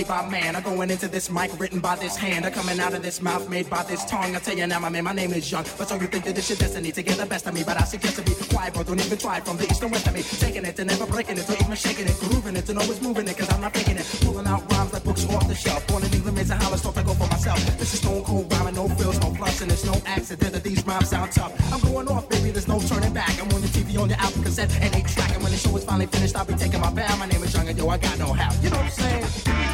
made by man are going into this mic written by this hand are coming out of this mouth made by this tongue. I tell you now, my man, my name is Young. But so you think that this your destiny to get the best of me? But I suggest to be quiet, bro. Don't even try from the east and west of me. Taking it and never breaking it, or even shaking it, grooving it, and always moving it, cause I'm not faking it. Pulling out rhymes like books off the shelf. Born in England, raised in Hollis, thought I go for myself. This is stone cold rhyming, no frills, no flush, and it's no accident that these rhymes sound tough. I'm going off, baby, there's no turning back. I'm on the TV, on your album cassette, and eight track. And when the show is finally finished, I'll be taking my bow. My name is Young, and yo, I got know how. You know what I'm saying?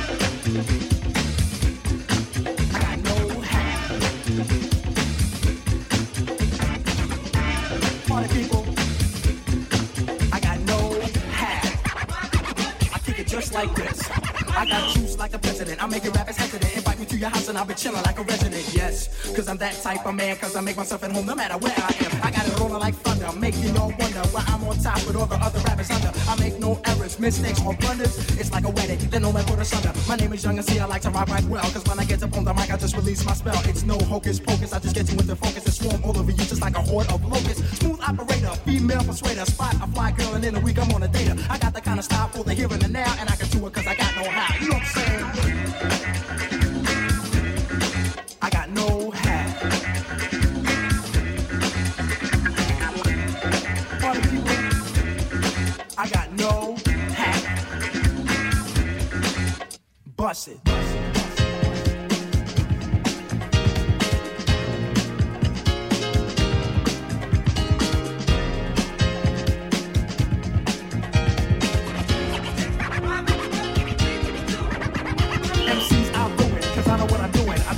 I'll make it rap as hesitant. Invite me to your house and I'll be chilling like a resident. Yes, cause I'm that type of man. Cause I make myself at home no matter where I am. I got it rolling like thunder, making y'all wonder why I'm on top with all the other rappers under. I make no errors, mistakes, or blunders. It's like a wedding, then no man put asunder. My name is Young and see I like to rock right well. Cause when I get up on the mic, I just release my spell. It's no hocus pocus, I just get you into focus and swarm all over you just like a horde of locusts. Smooth operator, female persuader, spot a fly girl, and in a week I'm on a data. I got the kind of style for the here and the now, and I can do it cause I got know how. You know what I'm saying?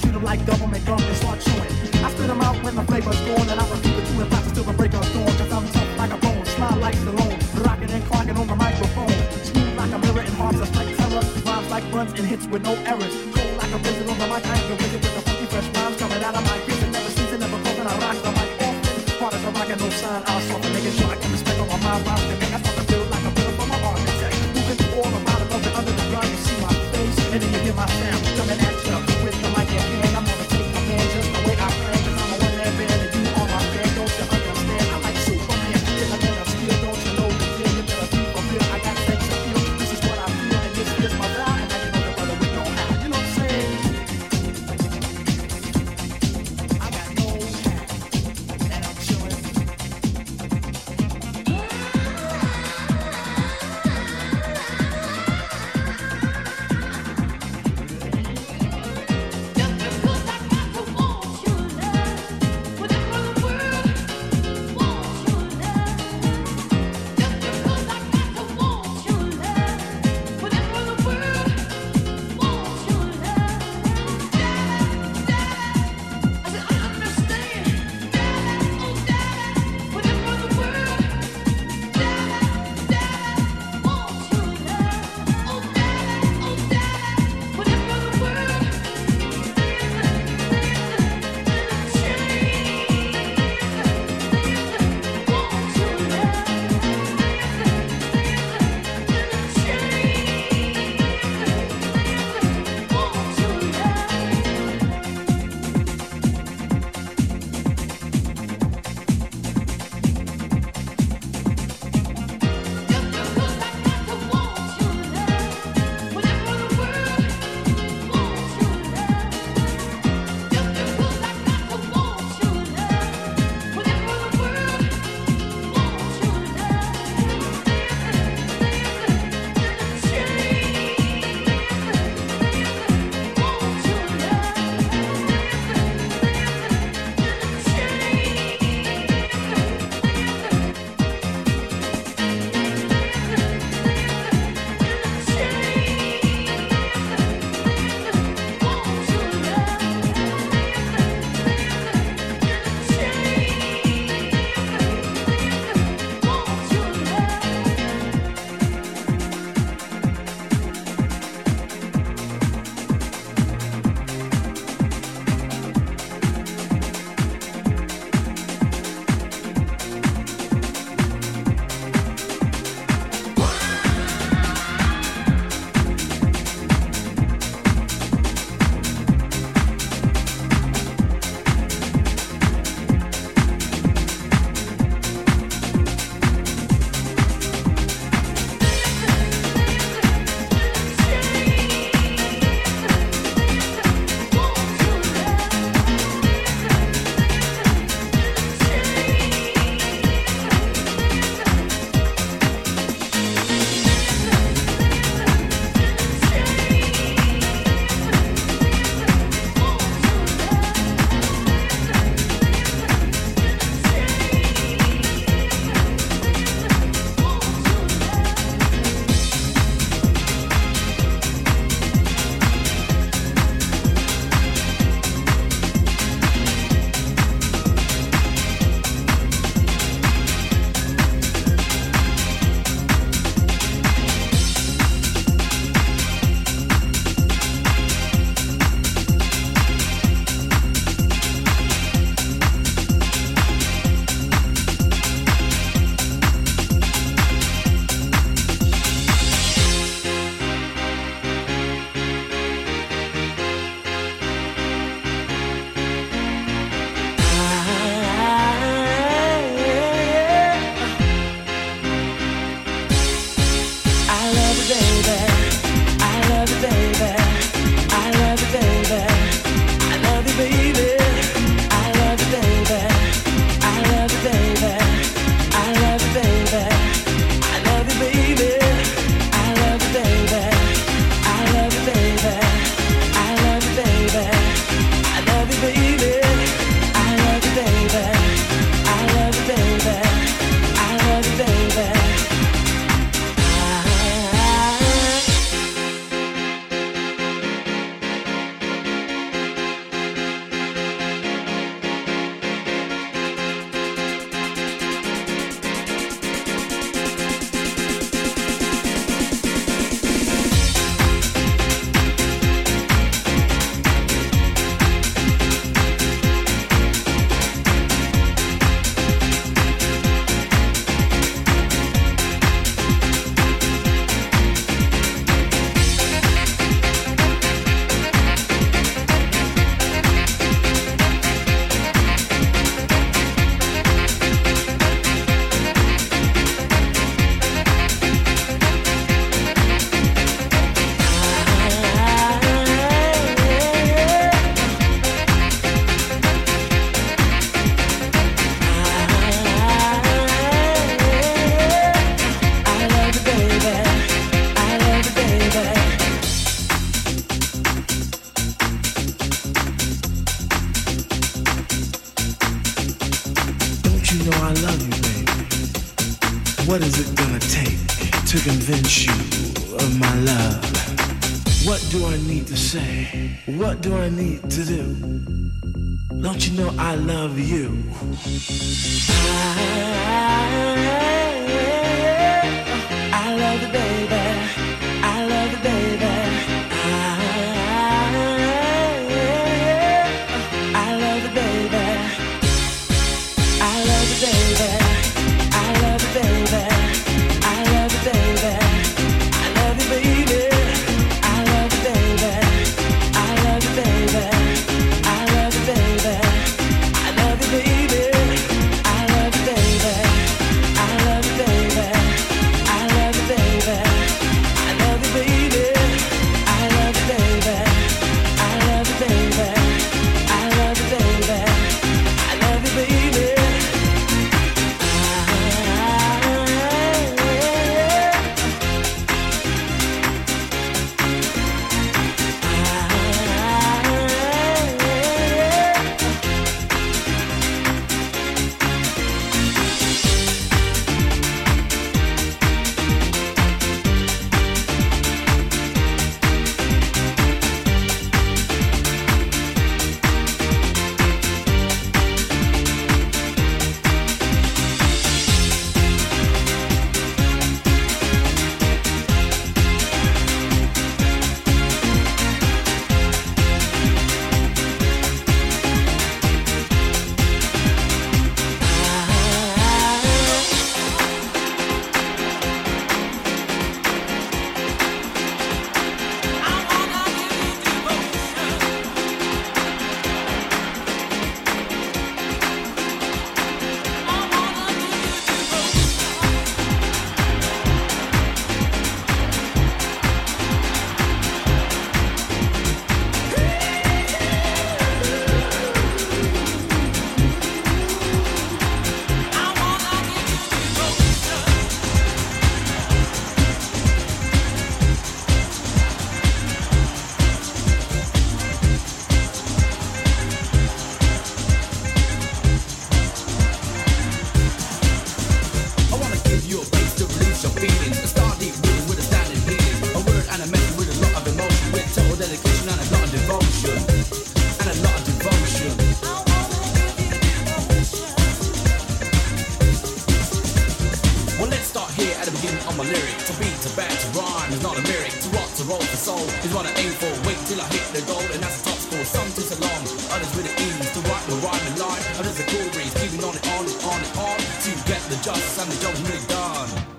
Treat them like and start. I spit them out when the flavor's gone, and I repeat the two and five till the break of dawn. Cause I'm tough like a bone, slide rocking and clocking on the microphone. Runs and hits with no errors. Cold like a blizzard on the mic, I am the wizard with the funky fresh rhymes coming out of my. And never season, never broken, I rock the mic often. Part of the rock and no sign, I'll soften, sure I can respect on my mind, rhymes What is it gonna take to convince you of my love? What do I need to say? What do I need to do? Don't you know I love you? I, I love you, baby. here at the beginning of my lyric. To beat, to bat, to rhyme is not a lyric. To rock, to roll, to soul is what I aim for. Wait till I hit the goal, and that's the top score. Some take so long, others with the ease. To write the rhyme and line, others a cool breeze. Keeping on it on on it on. To get the justice and the job really done.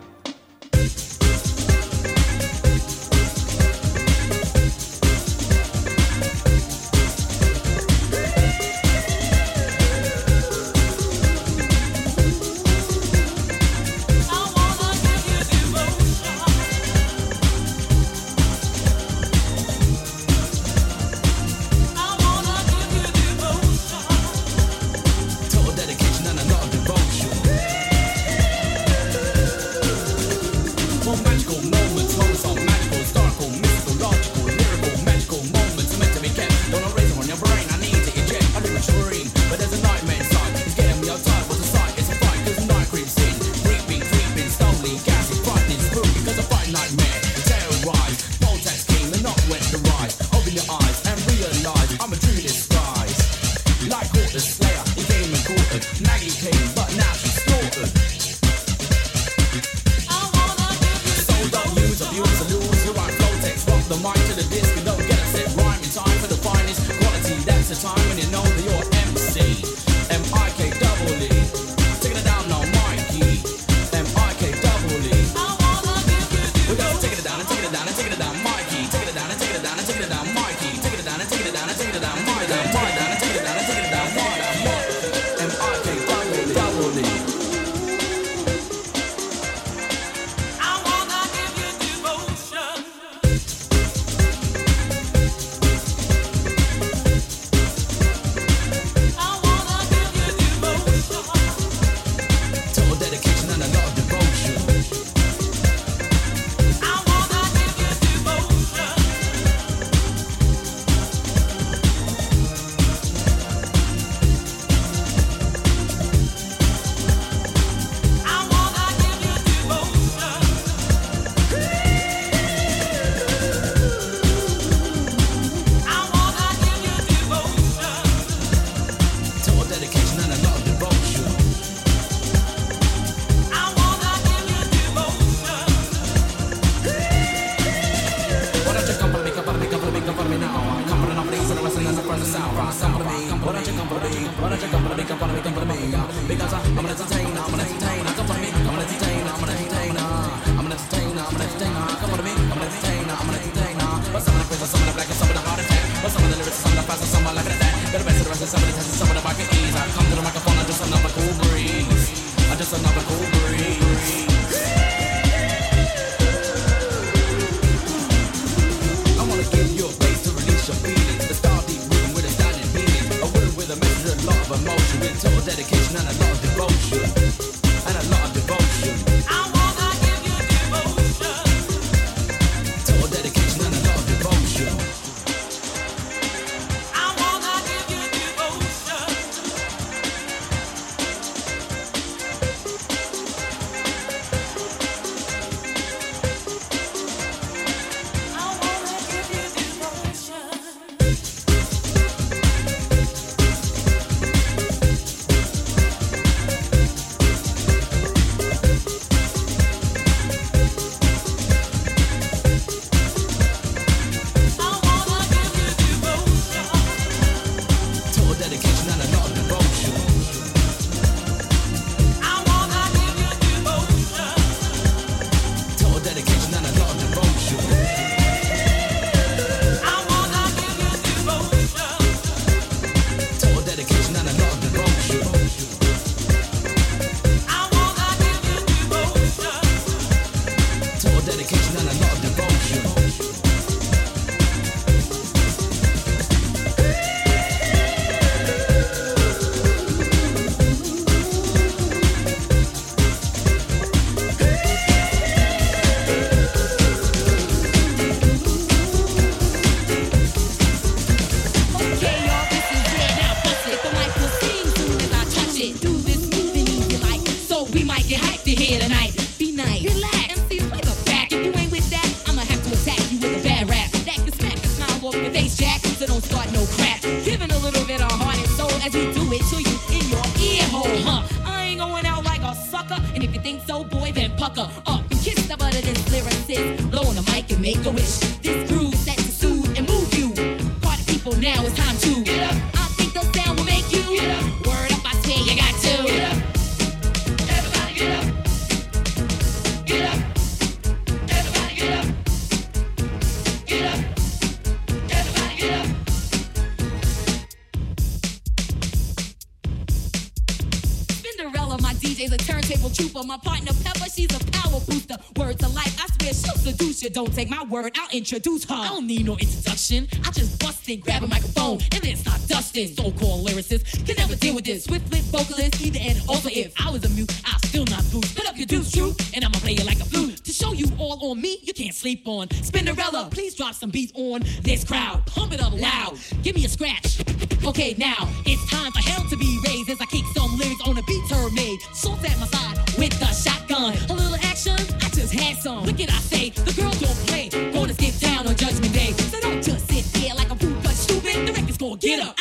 It's a time when you know dominant don't take my word, I'll introduce her. I don't need no introduction. I just bust in, grab a microphone, and then start dusting. So-called lyricists can never deal with this. Swift flip vocalist, either and also if I was a mute, I'll still not boost. Put up your deuce, true, and I'ma play you like a flute. To show you all on me, you can't sleep on. Spinderella, please drop some beats on this crowd. Pump it up loud. Give me a scratch. Okay, now it's time for hell to be raised as I kick some lyrics on a beat her made. Salt at my side with a shotgun. A little action, some. Look at I say, the girl don't play. Gonna skip down on Judgment Day. So don't just sit there like a fool but stupid. The record's gonna get up.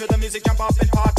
To the music, jump up and party.